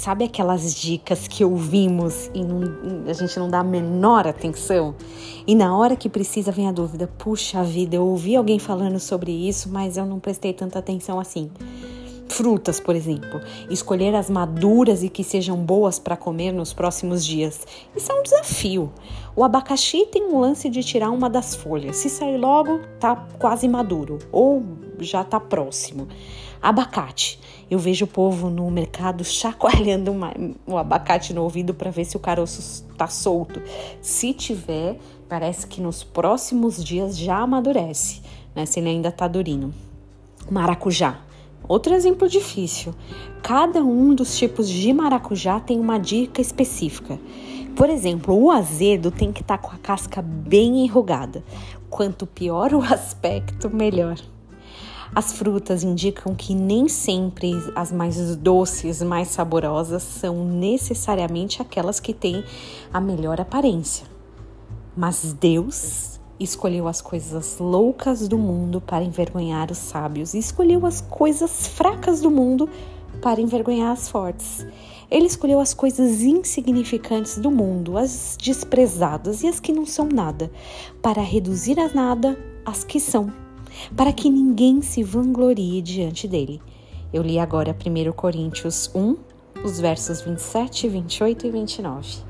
Sabe aquelas dicas que ouvimos e não, a gente não dá a menor atenção? E na hora que precisa vem a dúvida: puxa vida, eu ouvi alguém falando sobre isso, mas eu não prestei tanta atenção assim. Frutas, por exemplo, escolher as maduras e que sejam boas para comer nos próximos dias. Isso é um desafio. O abacaxi tem um lance de tirar uma das folhas. Se sair logo, tá quase maduro ou já tá próximo. Abacate. Eu vejo o povo no mercado chacoalhando uma, o abacate no ouvido para ver se o caroço tá solto. Se tiver, parece que nos próximos dias já amadurece, né? Se ele ainda tá durinho. Maracujá. Outro exemplo difícil. Cada um dos tipos de maracujá tem uma dica específica. Por exemplo, o azedo tem que estar tá com a casca bem enrugada. Quanto pior o aspecto, melhor. As frutas indicam que nem sempre as mais doces, mais saborosas são necessariamente aquelas que têm a melhor aparência. Mas Deus escolheu as coisas loucas do mundo para envergonhar os sábios, e escolheu as coisas fracas do mundo para envergonhar as fortes. Ele escolheu as coisas insignificantes do mundo, as desprezadas e as que não são nada, para reduzir a nada as que são, para que ninguém se vanglorie diante dele. Eu li agora 1 Coríntios 1, os versos 27, 28 e 29.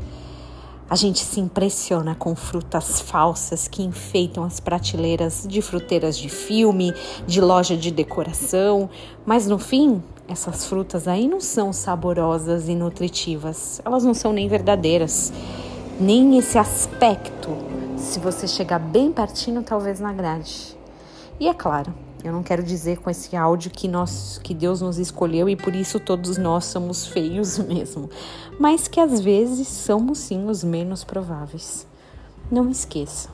A gente se impressiona com frutas falsas que enfeitam as prateleiras de fruteiras de filme, de loja de decoração, mas no fim, essas frutas aí não são saborosas e nutritivas, elas não são nem verdadeiras, nem esse aspecto. Se você chegar bem pertinho, talvez na grade. E é claro, eu não quero dizer com esse áudio que nós, que Deus nos escolheu e por isso todos nós somos feios mesmo, mas que às vezes somos sim os menos prováveis. Não esqueça,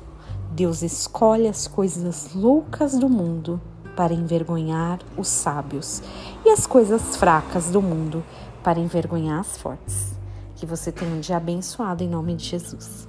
Deus escolhe as coisas loucas do mundo para envergonhar os sábios e as coisas fracas do mundo para envergonhar as fortes. Que você tenha um dia abençoado em nome de Jesus.